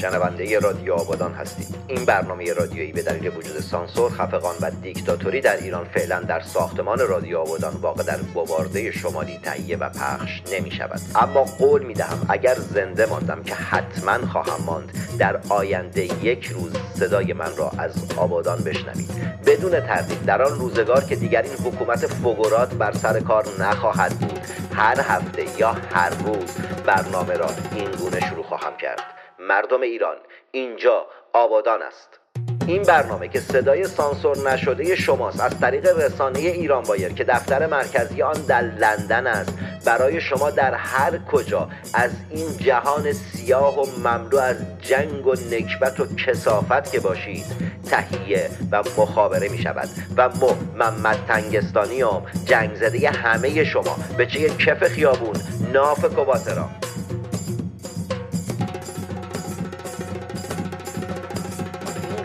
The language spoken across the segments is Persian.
شنونده رادیو آبادان هستید این برنامه رادیویی به دلیل وجود سانسور خفقان و دیکتاتوری در ایران فعلا در ساختمان رادیو آبادان واقع در بوارده شمالی تهیه و پخش نمی شود اما قول می دهم اگر زنده ماندم که حتما خواهم ماند در آینده یک روز صدای من را از آبادان بشنوید. بدون تردید در آن روزگار که دیگر این حکومت فگورات بر سر کار نخواهد بود هر هفته یا هر روز برنامه را این گونه شروع خواهم کرد. مردم ایران اینجا آبادان است. این برنامه که صدای سانسور نشده شماست از طریق رسانه ایران بایر که دفتر مرکزی آن در لندن است. برای شما در هر کجا از این جهان سیاه و مملو از جنگ و نکبت و کسافت که باشید تهیه و مخابره می شود. و ما محمد تنگستانیام جنگ زده همه شما به چه کف خیابون ناف کوباترا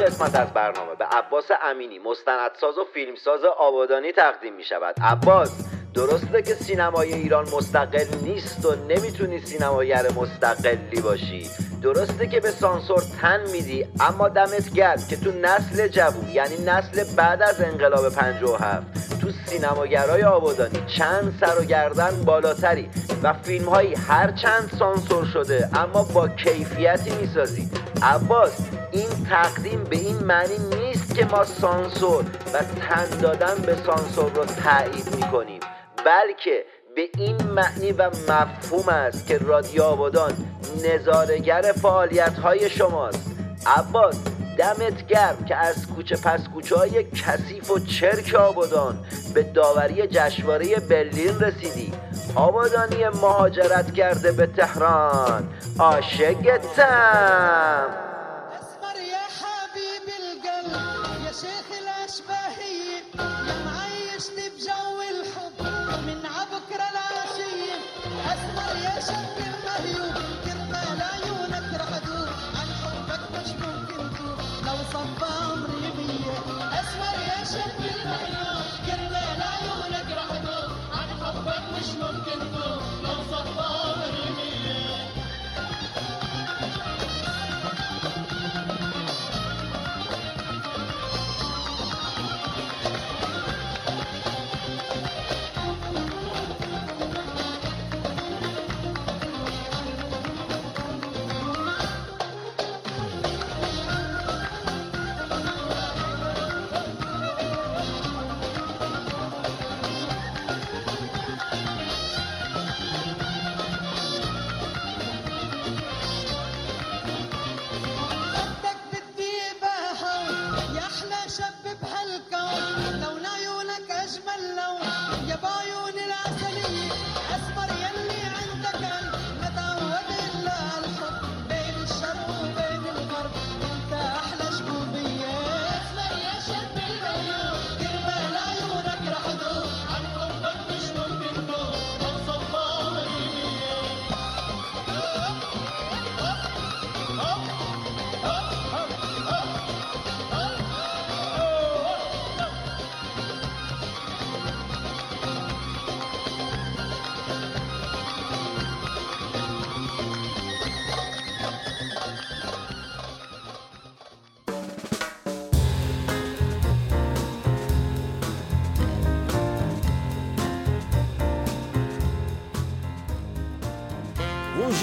قسمت از برنامه به عباس امینی مستندساز و فیلمساز آبادانی تقدیم می شود عباس درسته که سینمای ایران مستقل نیست و نمی‌تونی سینماگر مستقلی باشی. درسته که به سانسور تن میدی اما دمت گرد که تو نسل جوون یعنی نسل بعد از انقلاب 57 تو سینماگرای آبادانی چند سر و گردن بالاتری و فیلم هایی هر چند سانسور شده اما با کیفیتی می‌سازی. عباس این تقدیم به این معنی نیست که ما سانسور و تن دادن به سانسور رو تایید می‌کنیم بلکه به این معنی و مفهوم است که رادیو آبادان نظارگر فعالیت های شماست. عباس دمت گرم که از کوچه پس کوچه های کثیف و چرک آبادان به داوری جشنواره برلین رسیدی. آبادانی مهاجرت کرده به تهران. عاشقتم يا معيشني بجو الحب من عبكرة العشية أسمر يا شاب المهيوب كرمال عيونك رح ادوب عن حبك مش ممكن توب لو صفى عمري مية أسمر يا شاب المهيوب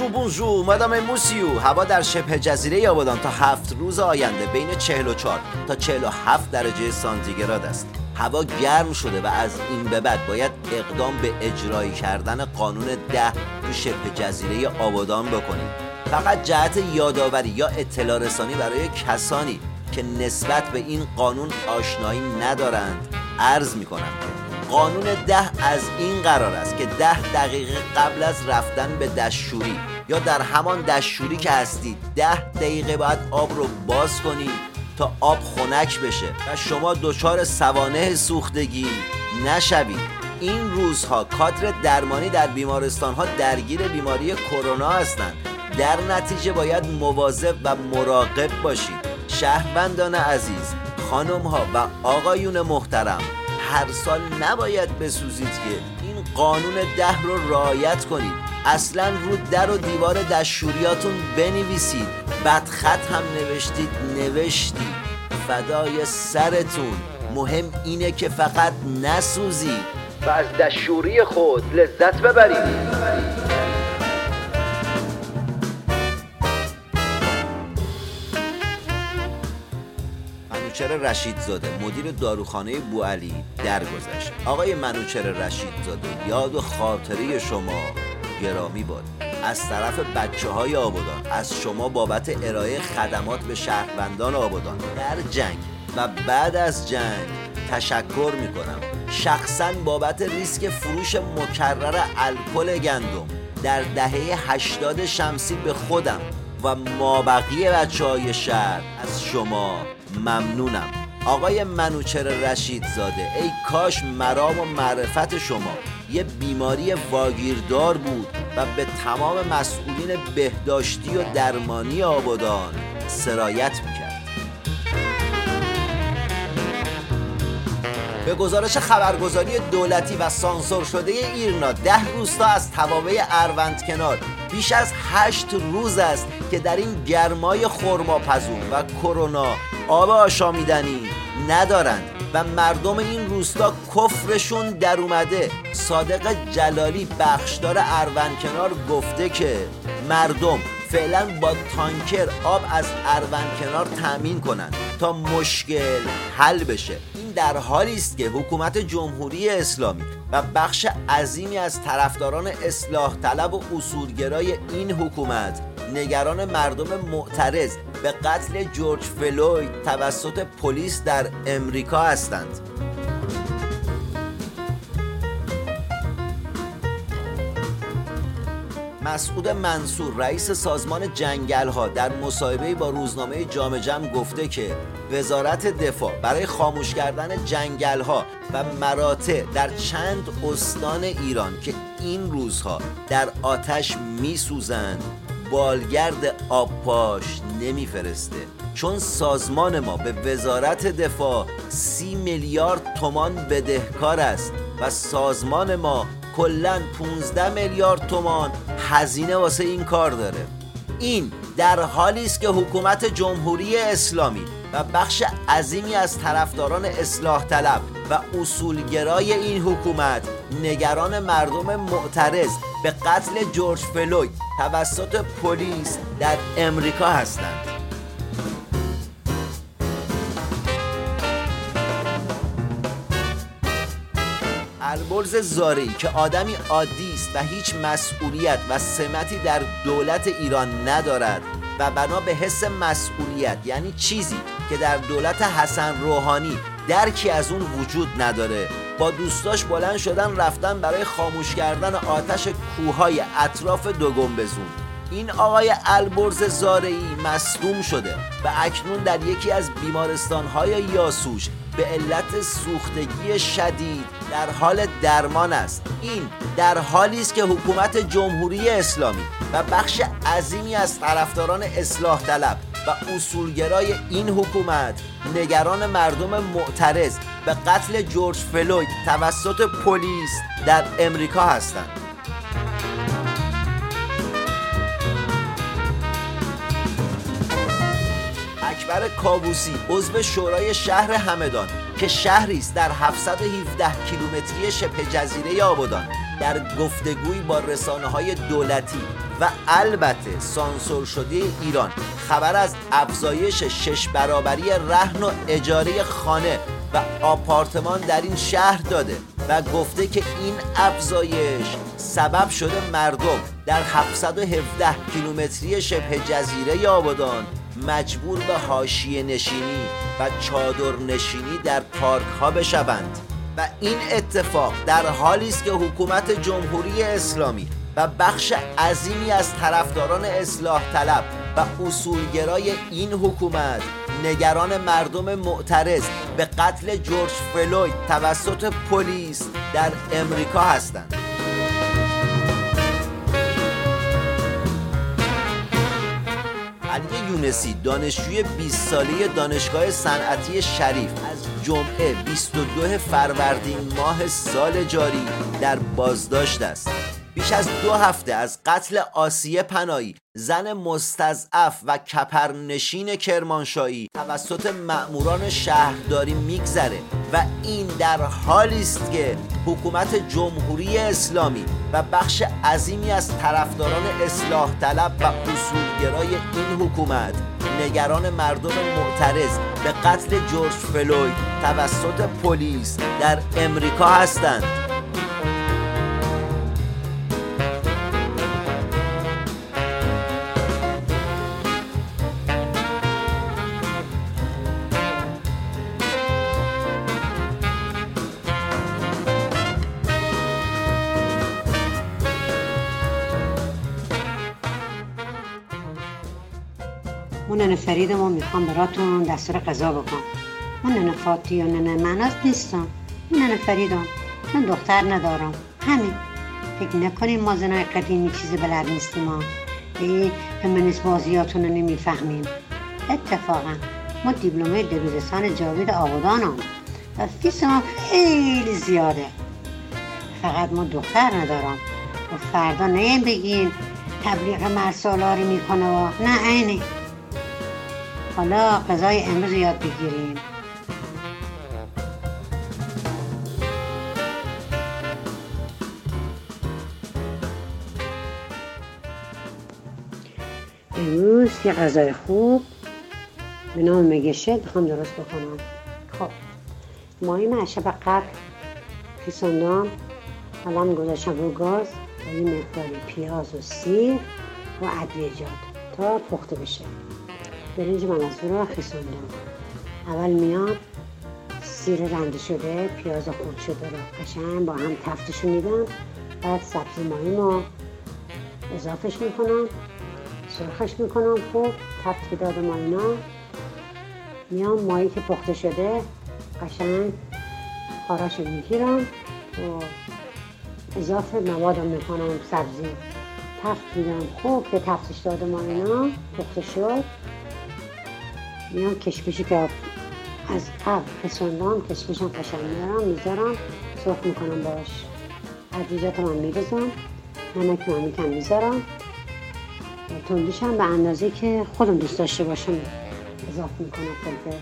بونجو بونجو مادام موسیو هوا در شبه جزیره آبادان تا هفت روز آینده بین 44 تا 47 درجه سانتیگراد است. هوا گرم شده و از این به بعد باید اقدام به اجرایی کردن قانون ده تو شبه جزیره آبادان بکنید فقط جهت یادآوری یا اطلاع رسانی برای کسانی که نسبت به این قانون آشنایی ندارند عرض می‌کنم. قانون ده از این قرار است که ده دقیقه قبل از رفتن به دشوری یا در همان دشوری که هستید ده دقیقه باید آب رو باز کنید تا آب خنک بشه و شما دچار سوانه سوختگی نشوید این روزها کادر درمانی در بیمارستان ها درگیر بیماری کرونا هستند. در نتیجه باید مواظب و مراقب باشید شهروندان عزیز خانم ها و آقایون محترم هر سال نباید بسوزید که این قانون ده رو رعایت کنید. اصلا رو در و دیوار دشوریاتون بنویسید. بدخط هم نوشتید نوشتید فدای سرتون. مهم اینه که فقط نسوزید و از دشوری خود لذت ببرید. منوچر رشیدزاده مدیر داروخانه بوعلی درگذشت. آقای منوچر رشیدزاده یاد و خاطره شما. گرامی باد. از طرف بچه های آبادان از شما بابت ارائه خدمات به شهروندان آبادان. در جنگ و بعد از جنگ تشکر می کنم شخصا بابت ریسک فروش مکرر الکل گندم در دهه 80 شمسی به خودم و مابقی بچه های شهر از شما ممنونم. آقای منوچر رشید زاده ای کاش مرام و معرفت شما یه بیماری واگیردار بود و به تمام مسئولین بهداشتی و درمانی آبادان سرایت می‌کرد. به گزارش خبرگزاری دولتی و سانسور شده ایرنا ده روستا از توابع اروند کنار بیش از هشت روز است که در این گرمای خرماپزون و کرونا آب آشامیدنی ندارند. و مردم این روستا کفرشون در اومده. صادق جلالی بخشدار اروند کنار گفته که مردم فعلا با تانکر آب از اروند کنار تأمین کنند تا مشکل حل بشه. این در حالی است که حکومت جمهوری اسلامی و بخش عظیمی از طرفداران اصلاح طلب و اصولگرای این حکومت نگران مردم معترض به قتل جورج فلوید توسط پلیس در امریکا هستند. مسعود منصور رئیس سازمان جنگل ها در مصاحبه با روزنامه جام جم گفته که وزارت دفاع برای خاموش کردن جنگل ها و مراتع در چند استان ایران که این روزها در آتش میسوزند بالگرد آبپاش نمیفرسته. چون سازمان ما به وزارت دفاع سی میلیارد تومان بدهکار است و سازمان ما کلا 15 میلیارد تومان هزینه واسه این کار داره. این در حالی است که حکومت جمهوری اسلامی و بخش عظیمی از طرفداران اصلاح طلب و اصولگرای این حکومت نگران مردم معترض به قتل جورج فلوید توسط پلیس در امریکا هستند. البرز زاری که آدمی عادی است و هیچ مسئولیت و سمتی در دولت ایران ندارد و بنا به حس مسئولیت یعنی چیزی که در دولت حسن روحانی درکی از اون وجود نداره. با دوستاش بلند شدن رفتن برای خاموش کردن آتش کوههای اطراف دو گنبزون. این آقای البرز زارعی مصدوم شده و اکنون در یکی از بیمارستانهای یاسوش به علت سوختگی شدید در حال درمان است. این در حالی است که حکومت جمهوری اسلامی و بخش عظیمی از طرفداران اصلاح طلب و اصولگرای این حکومت نگران مردم معترض به قتل جورج فلوید توسط پلیس در امریکا هستند. اکبر کابوسی عضو شورای شهر همدان که شهری است در 717 کیلومتری شبه جزیره آبادان در گفتگویی با رسانه های دولتی و البته سانسور شده ایران. خبر از افزایش شش برابری رهن و اجاره خانه و آپارتمان در این شهر داده و گفته که این افزایش سبب شده مردم در 717 کیلومتری شبه جزیره آبادان مجبور به حاشیه نشینی و چادر نشینی در پارک ها بشوند. و این اتفاق در حالی است که حکومت جمهوری اسلامی و بخش عظیمی از طرفداران اصلاح طلب و اصولگرای این حکومت نگران مردم معترض به قتل جورج فلوید توسط پلیس در امریکا هستند. یونسی دانشجوی 20 ساله دانشگاه صنعتی شریف از جمعه 22 فروردین ماه سال جاری در بازداشت است. بیش از دو هفته از قتل آسیه پنایی زن مستضعف و کپرنشین کرمانشاهی توسط مأموران شهرداری میگذره و این در حالی است که حکومت جمهوری اسلامی و بخش عظیمی از طرفداران اصلاح طلب و اصولگرای این حکومت نگران مردم معترض به قتل جورج فلوید توسط پلیس در امریکا هستند. اون ننه فریدمو می‌خوام براتون دستور غذا بکن. اون ننه فاتی و ننه مناز نیستم این ننه فریدم من دختر ندارم. همین. فکر نکنیم ما زنای قدیمی چیزی بلد نیستیم ما به فمینیست بازیاتون رو نمی‌فهمیم. اتفاقا ما دیپلمه دبیرستان جاوید آبادانم. و فیس ما خیلی زیاده. فقط ما دختر ندارم. و فردا نیم بگین تبلیغ مرسالاری می‌کنه و نه عینه حالا غذای امروز یاد بگیریم. امروز یه غذای خوب به نام مگشه می‌خوام درست بکنم خب ماهی من شب قبل خیساندم حالا گذاشتم رو گاز با یه مقداری پیاز و سیر و ادویجات تا پخته بشه. برنج من از رو خیساندم اول میام سیر رنده شده پیاز خورد شده رو قشنگ با هم تفتشون میدم. بعد سبزی ماهی ما اضافش می‌کنم سرخش می‌کنم. خوب تفت که دادم اینا میام. ماهی که پخته شده قشنگ خاراش می‌گیرم. و اضافه موادم می‌کنم سبزی تفت میدم. خوب که تفتش دادم اینا پخته شد. میام کشمشی که از قبل رسوندم کشمشم قشنگ میارم می‌ذارم. سرخ می‌کنم باش عدیجات من میرزم نمک من میکن می‌ذارم. تندیش هم به اندازه که خودم دوست داشته باشم اضافه می‌کنم فلفل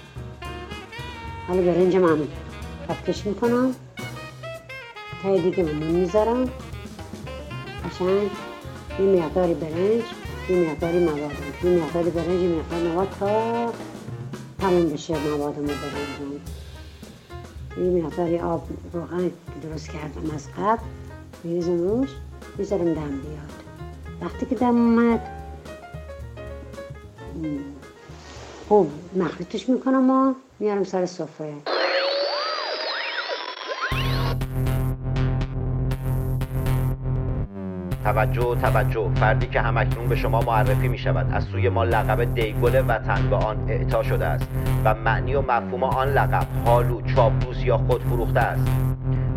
حالا برنج من کفتش می‌کنم. تای دیگه من می‌ذارم. قشنگ. یه مقداری برنج یه مقداری مواد یه مقداری برنج یه مقداری مواد تا تموم بشه موادم برنجم یه مقداری آب روغن درست کردم از قبل. میریزم روش می‌ذارم دم بیاد. وقتی که دم اومد خوب مخلوطش می‌کنم و میارم سر سفره توجه توجه. فردی که همکنون به شما معرفی می شود از سوی ما لقب دیگل وطن به آن اعطا شده است و معنی و مفهوم آن لقب حالو چاپلوس یا خودفروخته است.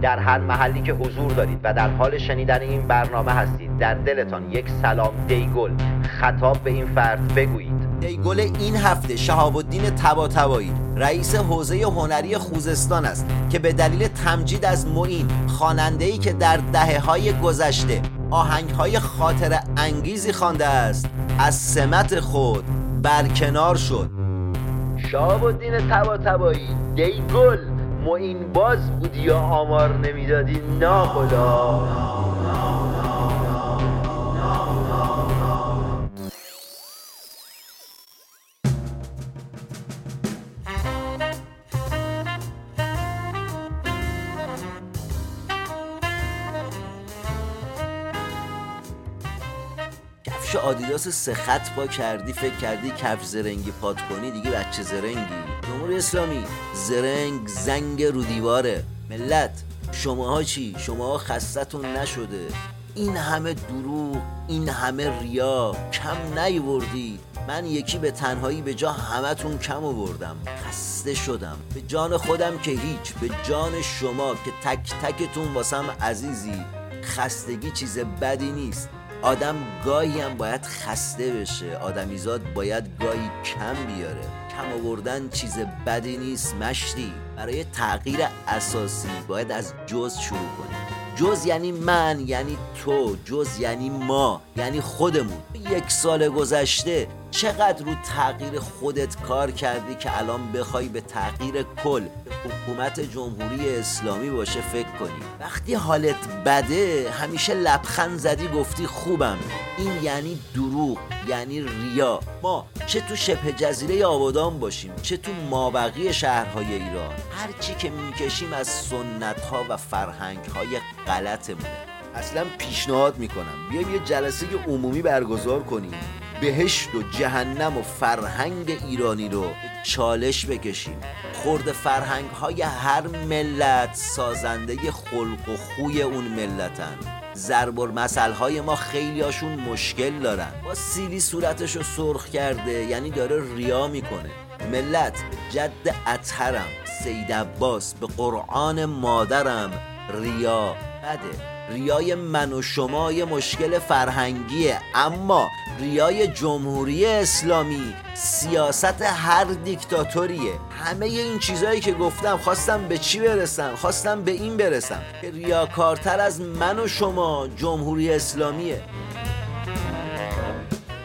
در هر محلی که حضور دارید و در حال شنیدن این برنامه هستید در دلتان یک سلام دیگل. خطاب به این فرد بگویید. دیگل این هفته شهاب الدین تباتبایی رئیس حوزه هنری خوزستان است که به دلیل تمجید از معین خواننده‌ای که در دهه های گذشته آهنگ های خاطر انگیزی خوانده است. از سمت خود برکنار شد. شهاب الدین تباتبایی دیگل معین باز بودی یا آمار نمی‌دادی؟ ناخدا. کفش آدیداس سه خط با کردی فکر کردی کفش زرنگی پات کنی دیگه بچه زرنگی. جمهوری اسلامی زرنگ زنگ رو دیواره. ملت شماها چی؟ شماها خستتون نشده. این همه دروغ این همه ریا کم نیوردید من یکی به تنهایی به جا همتون کم آوردم. خسته شدم. به جان خودم که هیچ به جان شما که تک تکتون واسم عزیزی. خستگی چیز بدی نیست. آدم گاهی هم باید خسته بشه. آدمیزاد باید گاهی کم بیاره. کم آوردن چیز بدی نیست مشتی. برای تغییر اساسی باید از جز شروع کنیم. جز یعنی من یعنی تو. جز یعنی ما یعنی خودمون. یک سال گذشته چقدر رو تغییر خودت کار کردی که الان بخوای به تغییر کل حکومت جمهوری اسلامی باشه فکر کنی؟ وقتی حالت بده همیشه لبخند زدی گفتی خوبم. این یعنی دروغ یعنی ریا. ما چه تو شبه جزیره آبادان باشیم چه تو مابقی شهرهای ایران. هرچی که می‌کشیم از سنت ها و فرهنگ های غلطمونه. اصلا پیشنهاد می‌کنم بیایم یه جلسه عمومی برگزار کنیم. بهشت و جهنم و فرهنگ ایرانی رو چالش بکشیم. خورد فرهنگ های هر ملت سازنده خلق و خوی اون ملتن. زربر مسئل های ما خیلی هاشون مشکل دارن. با سیلی صورتش رو سرخ کرده یعنی داره ریا می‌کنه. ملت جد اطهرم سید عباس به قرآن مادرم ریا بده. ریای من و شما یه مشکل فرهنگیه. اما ریای جمهوری اسلامی سیاست هر دیکتاتوریه. همه این چیزهایی که گفتم خواستم به چی برسم؟ خواستم به این برسم که ریاکارتر از من و شما جمهوری اسلامیه.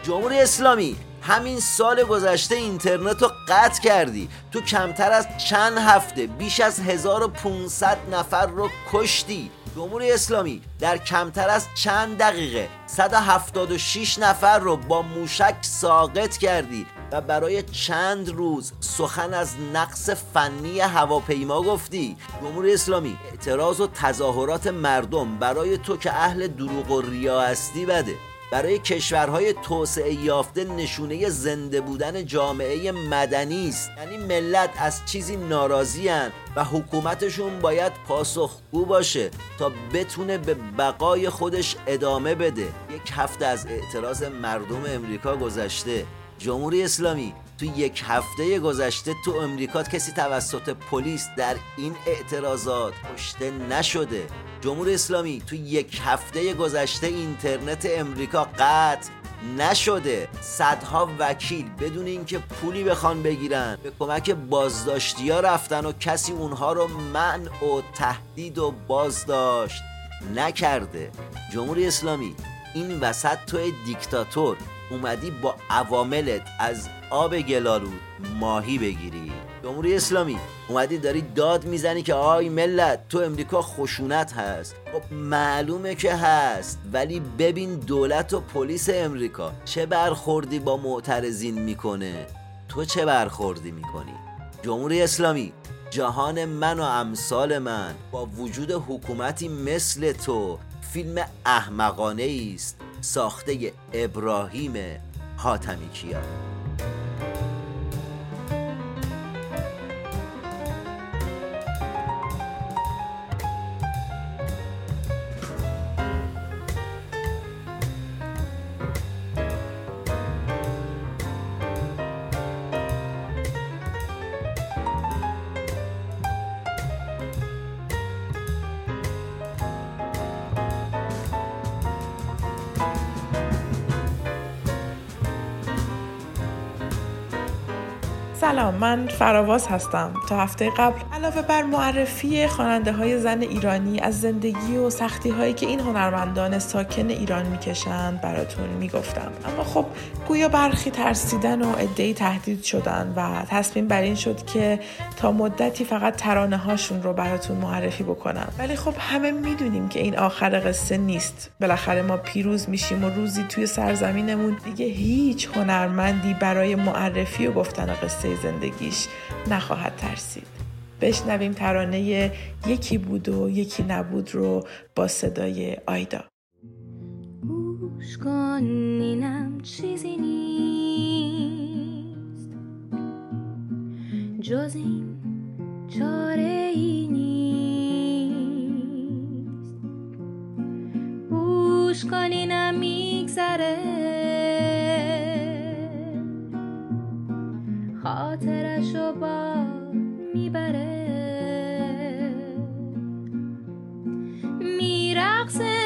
جمهوری اسلامی همین سال گذشته اینترنت رو قطع کردی. تو کمتر از چند هفته بیش از 1500 نفر رو کشتی. جمهوری اسلامی در کمتر از چند دقیقه 176 نفر رو با موشک ساقط کردی و برای چند روز سخن از نقص فنی هواپیما گفتی. جمهوری اسلامی اعتراض و تظاهرات مردم برای تو که اهل دروغ و ریا هستی بده. برای کشورهای توسعه یافته نشونه زنده بودن جامعه مدنی است. یعنی ملت از چیزی ناراضی و حکومتشون باید پاسخگو باشه تا بتونه به بقای خودش ادامه بده. یک هفته از اعتراض مردم امریکا گذشته. جمهوری اسلامی تو یک هفته گذشته تو امریکا کسی توسط پلیس در این اعتراضات کشته نشده. جمهوری اسلامی تو یک هفته گذشته اینترنت امریکا قطع نشده. صدها وکیل بدون اینکه پولی بخوان بگیرن به کمک بازداشتی ها رفتن و کسی اونها رو منع و تهدید و بازداشت نکرده. جمهوری اسلامی این وسط تو دیکتاتور اومدی با عواملت از آب گلالود ماهی بگیری. جمهوری اسلامی اومدی داری داد می‌زنی که آی ملت تو امریکا خشونت هست. خب معلومه که هست ولی ببین دولت و پلیس امریکا چه برخوردی با معترضین می‌کنه. تو چه برخوردی می‌کنی؟ جمهوری اسلامی جهان من و امثال من با وجود حکومتی مثل تو فیلم احمقانه است. ساخته ابراهیم حاتمی کیا من فراواز هستم. تا هفته قبل علاوه بر معرفی خواننده های زن ایرانی از زندگی و سختی هایی که این هنرمندان ساکن ایران می‌کشند براتون می‌گفتم. اما خب گویا برخی ترسیدن و عدهای تهدید شدن و تصمیم بر این شد که تا مدتی فقط ترانه هاشون رو براتون معرفی بکنم. ولی خب همه می‌دونیم که این آخر قصه نیست. بالاخره ما پیروز میشیم و روزی توی سرزمینمون دیگه هیچ هنرمندی برای معرفی و گفتن قصه زندگیش نخواهد ترسید. بشنویم ترانه یکی بود و یکی نبود رو با صدای آیدا. گوش چیزی نیست. جز این چاره ای نیست. گوش کن میگذره. خاطرشو با می‌بره. میرقصه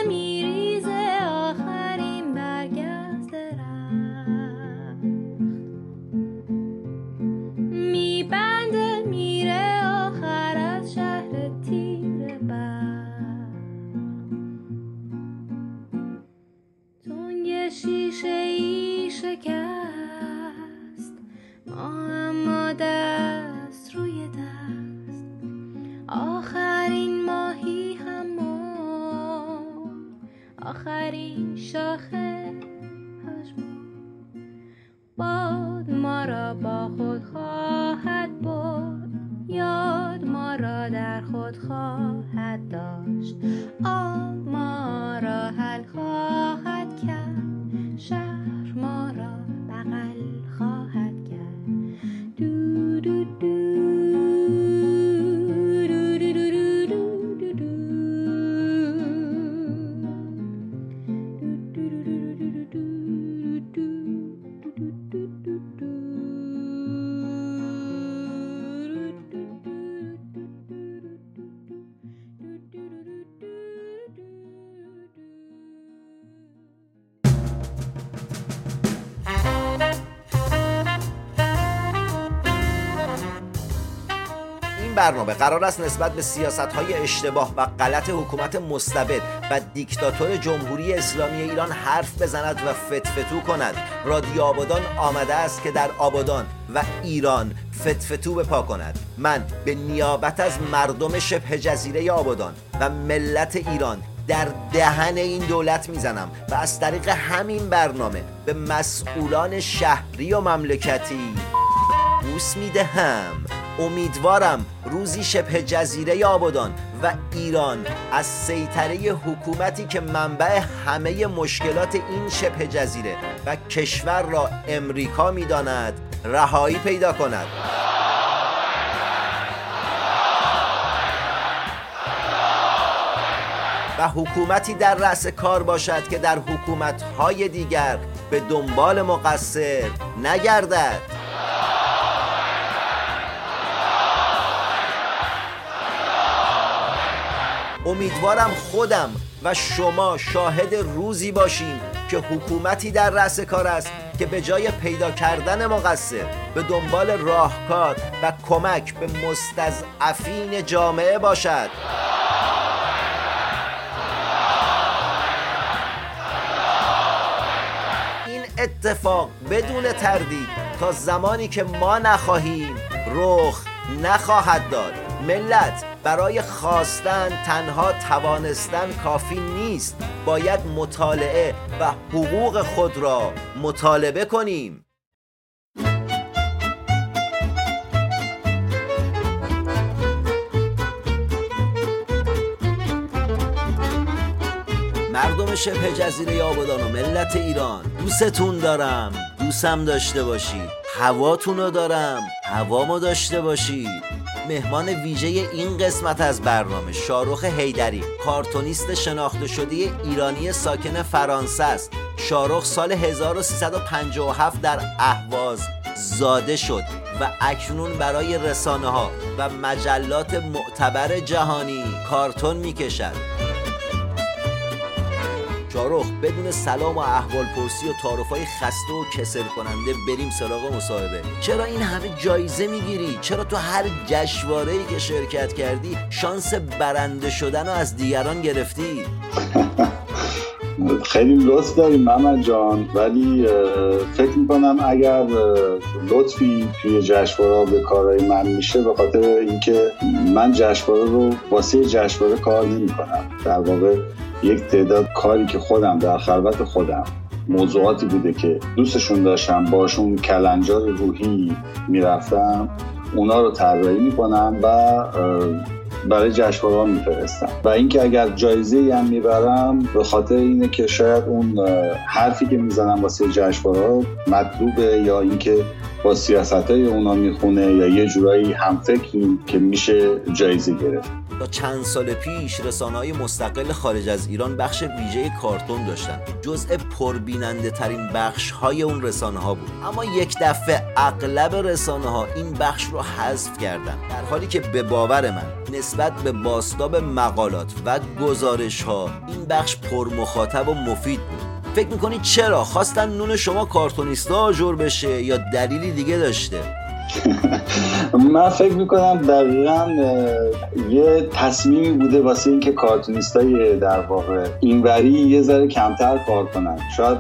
برنامه قرار است نسبت به سیاست های اشتباه و غلط حکومت مستبد و دیکتاتور جمهوری اسلامی ایران حرف بزند و فتفتو کند. رادیو آبادان آمده است که در آبادان و ایران فتفتو بپا کند. من به نیابت از مردم شبه جزیره آبادان و ملت ایران در دهن این دولت می‌زنم و از طریق همین برنامه به مسئولان شهری و مملکتی بوس می‌دهم. امیدوارم روزی شبه جزیره آبادان و ایران از سیطره حکومتی که منبع همه مشکلات این شبه جزیره و کشور را امریکا می‌داند رهایی پیدا کند. و حکومتی در رأس کار باشد که در حکومتهای دیگر به دنبال مقصر نگردد. امیدوارم خودم و شما شاهد روزی باشیم که حکومتی در رأس کار است که به جای پیدا کردن مقصر به دنبال راهکار و کمک به مستضعفین جامعه باشد. این اتفاق بدون تردید تا زمانی که ما نخواهیم رخ نخواهد داد. ملت برای خواستن تنها توانستن کافی نیست. باید مطالعه و حقوق خود را مطالبه کنیم. مردم شبه جزیره آبادان و ملت ایران. دوستتون دارم. دوستم داشته باشید هواتون رو دارم. هوامو داشته باشید مهمان ویژه این قسمت از برنامه شارخ هیدری کارتونیست شناخته شده ایرانی ساکن فرانسه است. شارخ سال 1357 در اهواز زاده شد و اکنون برای رسانه ها و مجلات معتبر جهانی کارتون می کشد شارخ بدون سلام و احوال پرسی و تعارفای خسته و کسل کننده بریم سراغ مصاحبه. چرا این همه جایزه می‌گیری؟ چرا تو هر جشنواره ای که شرکت کردی شانس برنده شدن رو از دیگران گرفتی؟ خیلی لطف داریم محمد جان ولی فکر می‌کنم اگر لطفی توی جشنواره به کارهای من میشه به خاطر اینکه من جشنواره رو واسه جشنواره کار نمی‌کنم. در واقع یک تعداد کاری که خودم در خلوت خودم موضوعاتی بوده که دوستشون داشتم باشون کلنجار روحی می‌رفتم اونا رو طراحی می‌کنم و برای جشنواره میفرستم. و اینکه اگر جایزه هم می‌برم به خاطر اینه که شاید اون حرفی که می‌زنم واسه جشنواره مطلوبه یا اینکه با سیاست های اونا می‌خونه یا یه جورایی همفکریم که میشه جایزه گرفت. چند سال پیش رسانه های مستقل خارج از ایران بخش ویژه کارتون داشتن. جزء پربیننده ترین بخش های اون رسانه ها بود. اما یک دفعه اغلب رسانه ها این بخش رو حذف کردن. در حالی که به باور من نسبت به باستاب مقالات و گزارش ها این بخش پرمخاطب و مفید بود. فکر می‌کنید چرا؟ خواستن نون شما کارتونیستا آجر بشه یا دلیلی دیگه داشته؟ من فکر می‌کنم دقیقا یه تصمیمی بوده واسه اینکه کارتونیستای در واقع اینوری یه ذره کمتر کار کنن. شاید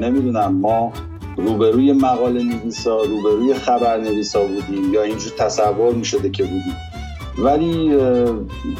نمی‌دونم ما روبروی مقاله نویسا روبروی خبر نویسا بودیم یا اینجور تصور می‌شده که بودیم. ولی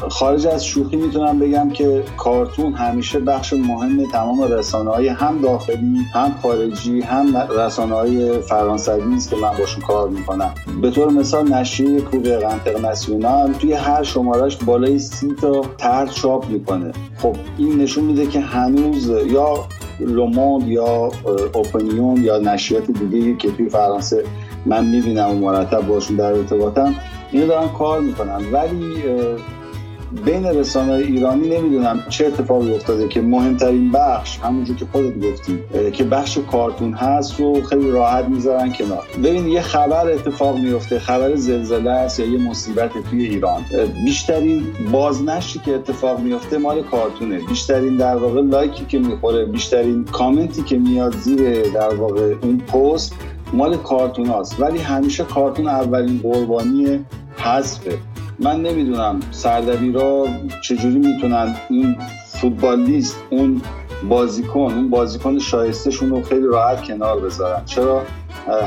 خارج از شوخی می‌تونم بگم که کارتون همیشه بخش مهم تمام رسانه های هم داخلی هم خارجی هم رسانه های فرانسوی است که من باشون کار می‌کنم. به طور مثال نشریه کوبه انترناسیونال توی هر شمارش بالای سی تا تر چاپ می‌کنه. خب این نشون میده که هنوز یا لوموند یا اوپنیون یا نشریات دیگه که توی فرانسه من می‌بینم و مرتب باشون در ارتباطم. اینو دارن کار می‌کنن ولی بین رسانه ایرانی نمی‌دونم چه اتفاقی افتاده که مهمترین بخش همونجور که خودت گفتی که بخش کارتون هست رو خیلی راحت می‌ذارن کنار. ببین یه خبر اتفاق میفته خبر زلزله است یا یه مصیبت توی ایران. بیشترین بازنشی که اتفاق میفته مال کارتونه. بیشترین در واقع لایکی که می‌خوره بیشترین کامنتی که میاد زیر در واقع اون پست مال کارتون هاست. ولی همیشه کارتون اولین قربانی حذفه من نمی‌دونم سردبیرا چجوری می‌تونن این فوتبالیست اون بازیکن اون بازیکن شایستهشون رو خیلی راحت کنار بذارن. چرا؟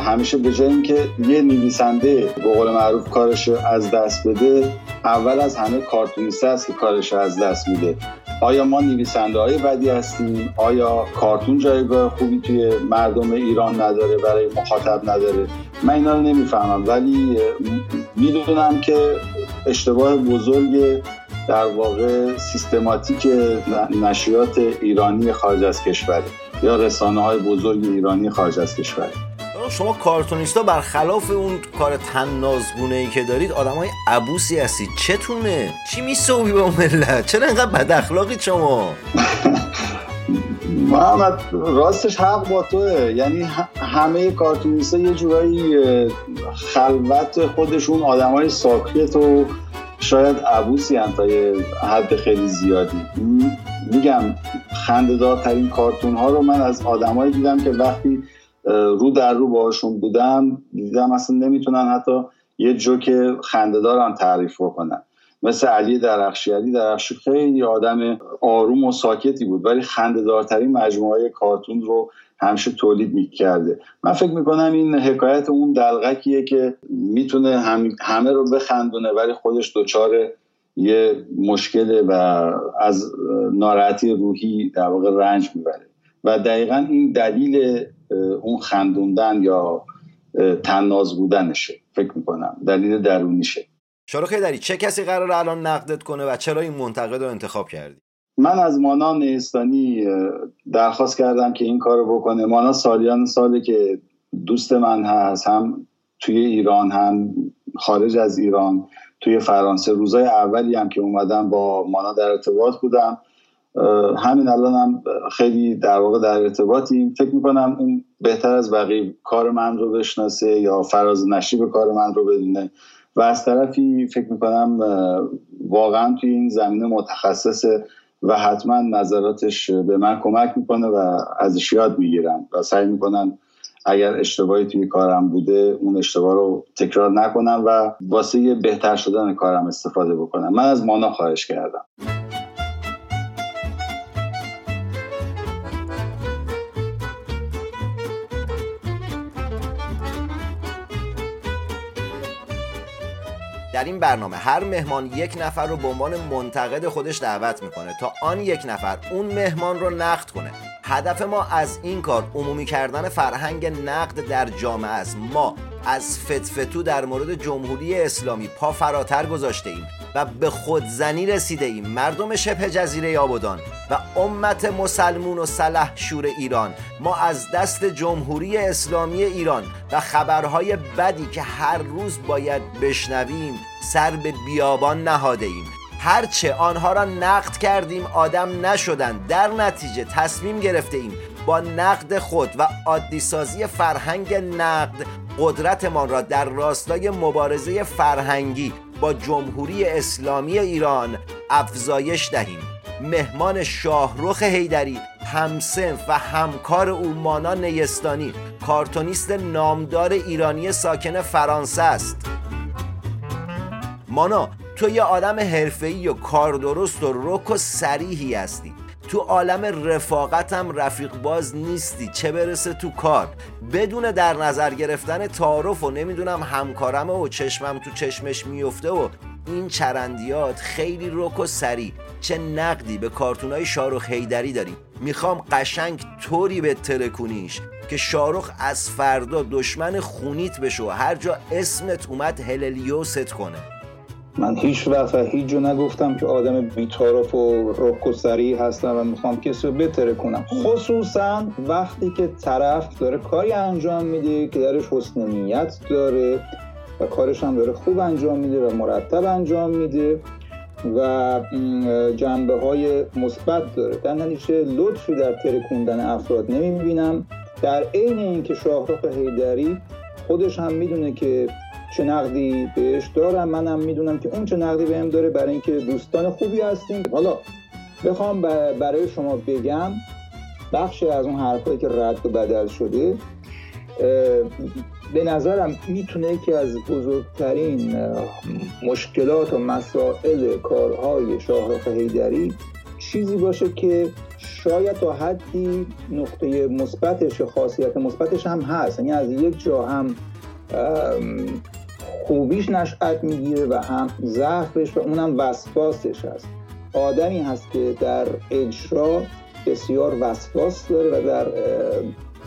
همیشه به جای اینکه یه نویسنده به قول معروف کارش از دست بده اول از همه کارتونیسته است که کارش از دست میده. آیا ما نویسنده های بدی هستیم؟ آیا کارتون جایگاه خوبی توی مردم ایران نداره برای مخاطب نداره؟ من اینا رو نمی‌فهمم ولی می‌دونم که اشتباه بزرگ در واقع سیستماتیک نشریات ایرانی خارج از کشور یا رسانه های بزرگ ایرانی خارج از کشور. شما کارتونیستا برخلاف اون کار تنازگونه ای که دارید آدم های عبوسی هستید چتونه؟ چی میسوبی با ملت؟ چرا اینقدر بد اخلاقی شما؟ محمد راستش حق با توه یعنی همه کارتونیستا یه جورایی خلوت خودشون آدم های ساکت و شاید عبوسی هم تا یه حد خیلی زیادی میگم خندهدارترین کارتون ها رو من از آدمایی دیدم که وقتی رو در رو باشون بودم دیدم اصلا نمی‌تونن حتی یه جوک خندهدار هم تعریف بکنن. مثل علی درخشی. علی درخشی خیلی آدم آروم و ساکتی بود ولی خندهدارترین مجموعه کارتون رو همیشه تولید می‌کرده. من فکر می‌کنم این حکایت اون دلغکیه که می‌تونه همه رو بخندونه ولی خودش دچار یه مشکله و از ناراحتی روحی در واقع رنج می‌بره. و دقیقا این دلیل اون خندوندن یا تناز بودنشه. فکر می‌کنم. دلیل درونیشه. شاروخ داری چه کسی قرار الان نقدت کنه و چرا این منتقد رو انتخاب کردی؟ من از مانا نیستانی درخواست کردم که این کارو بکنه. مانا سالیان ساله که دوست من هست هم توی ایران هم خارج از ایران توی فرانسه. روزای اولی هم که اومدم با مانا در ارتباط بودم. همین الان هم خیلی در واقع در ارتباطیم. فکر می‌کنم اون بهتر از بقیه کار من رو بشناسه یا فراز نشیب کار من رو بدونه. و از طرفی فکر می‌کنم واقعا توی این زمینه متخصصه و حتما نظراتش به من کمک می‌کنه و ازش یاد می‌گیرم و سعی می‌کنم اگر اشتباهی توی کارم بوده اون اشتباه رو تکرار نکنم و واسه بهتر شدن کارم استفاده بکنم. من از مانا خواهش کردم. در این برنامه هر مهمان یک نفر رو به عنوان منتقد خودش دعوت می‌کنه تا آن یک نفر اون مهمان رو نقد کنه. هدف ما از این کار عمومی کردن فرهنگ نقد در جامعه است. ما از فتفتو در مورد جمهوری اسلامی پا فراتر گذاشته ایم و به خودزنی رسیده ایم مردم شبه جزیره آبادان و امت مسلمون و سلح شور ایران. ما از دست جمهوری اسلامی ایران و خبرهای بدی که هر روز باید بشنویم سر به بیابان نهاده ایم هرچه آنها را نقد کردیم آدم نشدن در نتیجه تصمیم گرفته ایم با نقد خود و عادی سازی فرهنگ نقد قدرتمان را در راستای مبارزه فرهنگی با جمهوری اسلامی ایران افزایش دهیم. مهمان شاهرخ هیدری همسنف و همکار او مانا نیستانی کارتونیست نامدار ایرانی ساکن فرانسه است. مانا تو یه آدم حرفه‌ای و کار درست و رک و سریحی هستی. تو عالم رفاقتم رفیق باز نیستی. چه برسه تو کار؟ بدون در نظر گرفتن تعارف و نمی‌دونم همکارم و چشمم تو چشمش میفته و این چرندیات خیلی رک و سری چه نقدی به کارتونای شارخ هیدری داریم می‌خوام قشنگ طوری به ترکونیش که شارخ از فردا دشمن خونیت بشه و هر جا اسمت اومد هللیوست کنه. من هیچ وقت هیچ جا نگفتم که آدم بیتارف و رک و سریع هستم و می‌خوام کسی رو بتره کنم. خصوصا وقتی که طرف داره کاری انجام میده که درش حسن نیت داره و کارش هم داره خوب انجام میده و مرتب انجام میده و جنبه های مثبت داره. در نتیجه لطفی در ترکوندن افراد نمی‌بینم. در عین اینکه شاهرخ هیدری خودش هم می‌دونه که چه نقدی بهش دارم؟ منم می‌دونم که اون چه نقدی بهم داره برای اینکه دوستان خوبی هستیم. حالا بخوام برای شما بگم بخشی از اون حرفایی که رد و بدل شده به نظرم می‌تونه که از بزرگترین مشکلات و مسائل کارهای شاهرخ هیدری چیزی باشه که شاید تا حدی نقطه مثبتش خاصیت مثبتش هم هست. یعنی از یک جا هم خوبیش نشأت می‌گیره و هم ضعفش و اونم وسواسش هست. آدمی هست که در اجرا بسیار وسواس داره و در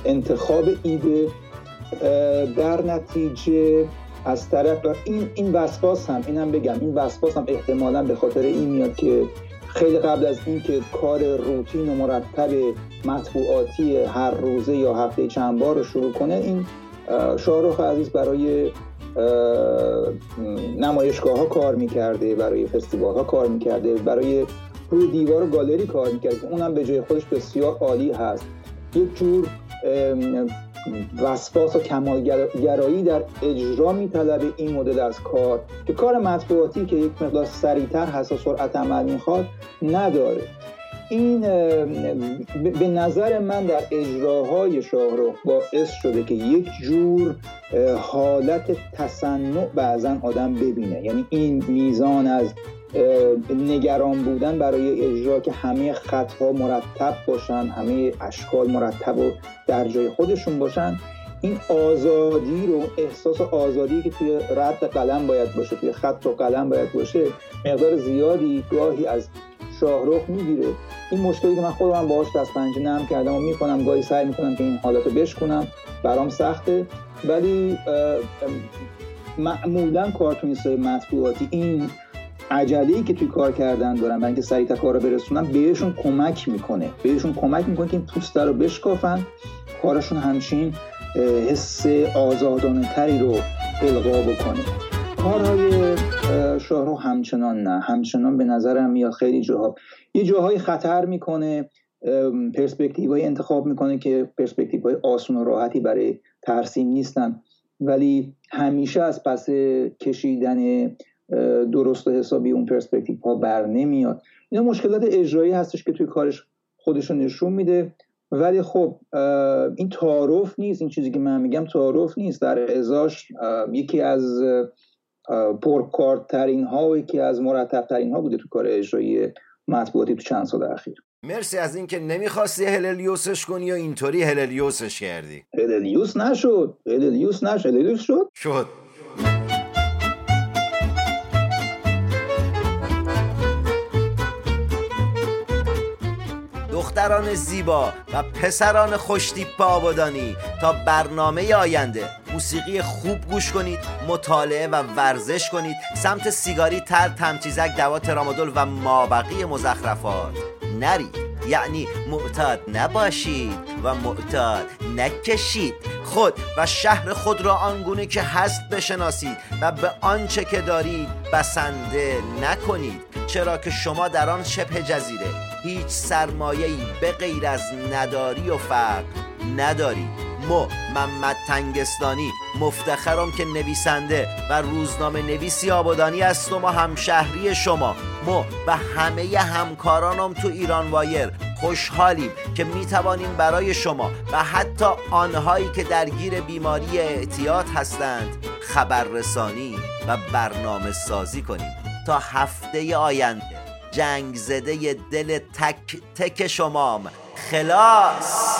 انتخاب ایده در نتیجه از طرف این این وسواس هم اینم بگم این وسواس هم احتمالا به خاطر این میاد که خیلی قبل از اینکه کار روتین و مرتب مطبوعاتی هر روزه یا هفته چند بار رو شروع کنه این شاهرخ عزیز برای نمایشگاه ها کار می‌کرده برای فستیوال ها کار می‌کرده برای روی دیوار گالری کار می‌کرده اونم به جای خودش بسیار عالی هست. یک جور وسواس و کمالگرایی در اجرا میطلبه این مدل از کار که کار مطبوعاتی که یک مقدار سریعتر هست و سرعت عمل می‌خواد نداره. این به نظر من در اجراهای شاهرخ باعث شده که یک جور حالت تصنع بعضا آدم ببینه. یعنی این میزان از نگران بودن برای اجرا که همه خطها مرتب باشن همه اشکال مرتب و در جای خودشون باشن این آزادی رو احساس آزادی که توی رد قلم باید باشه توی خط و قلم باید باشه مقدار زیادی گاهی از شاهرخ می‌گیره. این مشکلی که من خودم باهاش دست پنجه نرم کردم و می‌کنم گاهی سعی می‌کنم که این حالت رو بشکنم برام سخته. ولی معمولا کارتونیست های مطبوعاتی این عجله که توی کار کردن دارن برای اینکه سریعتر کار رو برسونن بهشون کمک می‌کنه. بهشون کمک می‌کنه که این پوست رو بشکافن. کارشون همچین حس آزادانه تری رو القا بکنه. کارهای شاهرو همچنان نه. همچنان به نظرم میاد خیلی جاها. یه جاهای خطر می‌کنه پرسپکتیو های انتخاب می‌کنه که پرسپکتیو های آسون و راحتی برای ترسیم نیستن. ولی همیشه از پس کشیدن درست و حسابی اون پرسپکتیو ها بر نمیاد. اینا مشکلات اجرایی هستش که توی کارش خودش رو نشون میده. ولی خب این تعارف نیست. این چیزی که من میگم تعارف نیست. در ازاش یکی از پرکارترین ها و یکی از مرتب ترین ها بوده تو کار اجرایی مطبوعاتی تو چند سال اخیر. مرسی از اینکه نمی‌خواستی هللیوسش کنی و اینطوری هللیوسش کردی. هللیوس نشد. هللیوس نشد. هللیوس شد. شد. دختران زیبا و پسران خوشتیپ آبادانی تا برنامه آینده موسیقی خوب گوش کنید مطالعه و ورزش کنید. سمت سیگاری تر تمچیزک دوا ترامادول و مابقی مزخرفات. نرید یعنی معتاد نباشید و معتاد نکشید. خود و شهر خود را آنگونه که هست بشناسید و به آنچه که دارید بسنده نکنید. چرا که شما در آن شبه جزیره. هیچ سرمایه‌ای به غیر از نداری و فقر ندارید مو محمد تنگستانی مفتخرم که نویسنده و روزنامه نویسی آبادانی هستم و همشهری شما. مو و همه همکارانم تو ایران وایر. خوشحالیم که می‌توانیم برای شما و حتی آنهایی که درگیر بیماری اعتیاد هستند خبررسانی و برنامه سازی کنیم. تا هفته آینده. جنگ زده دل تک تک شمام. خلاص.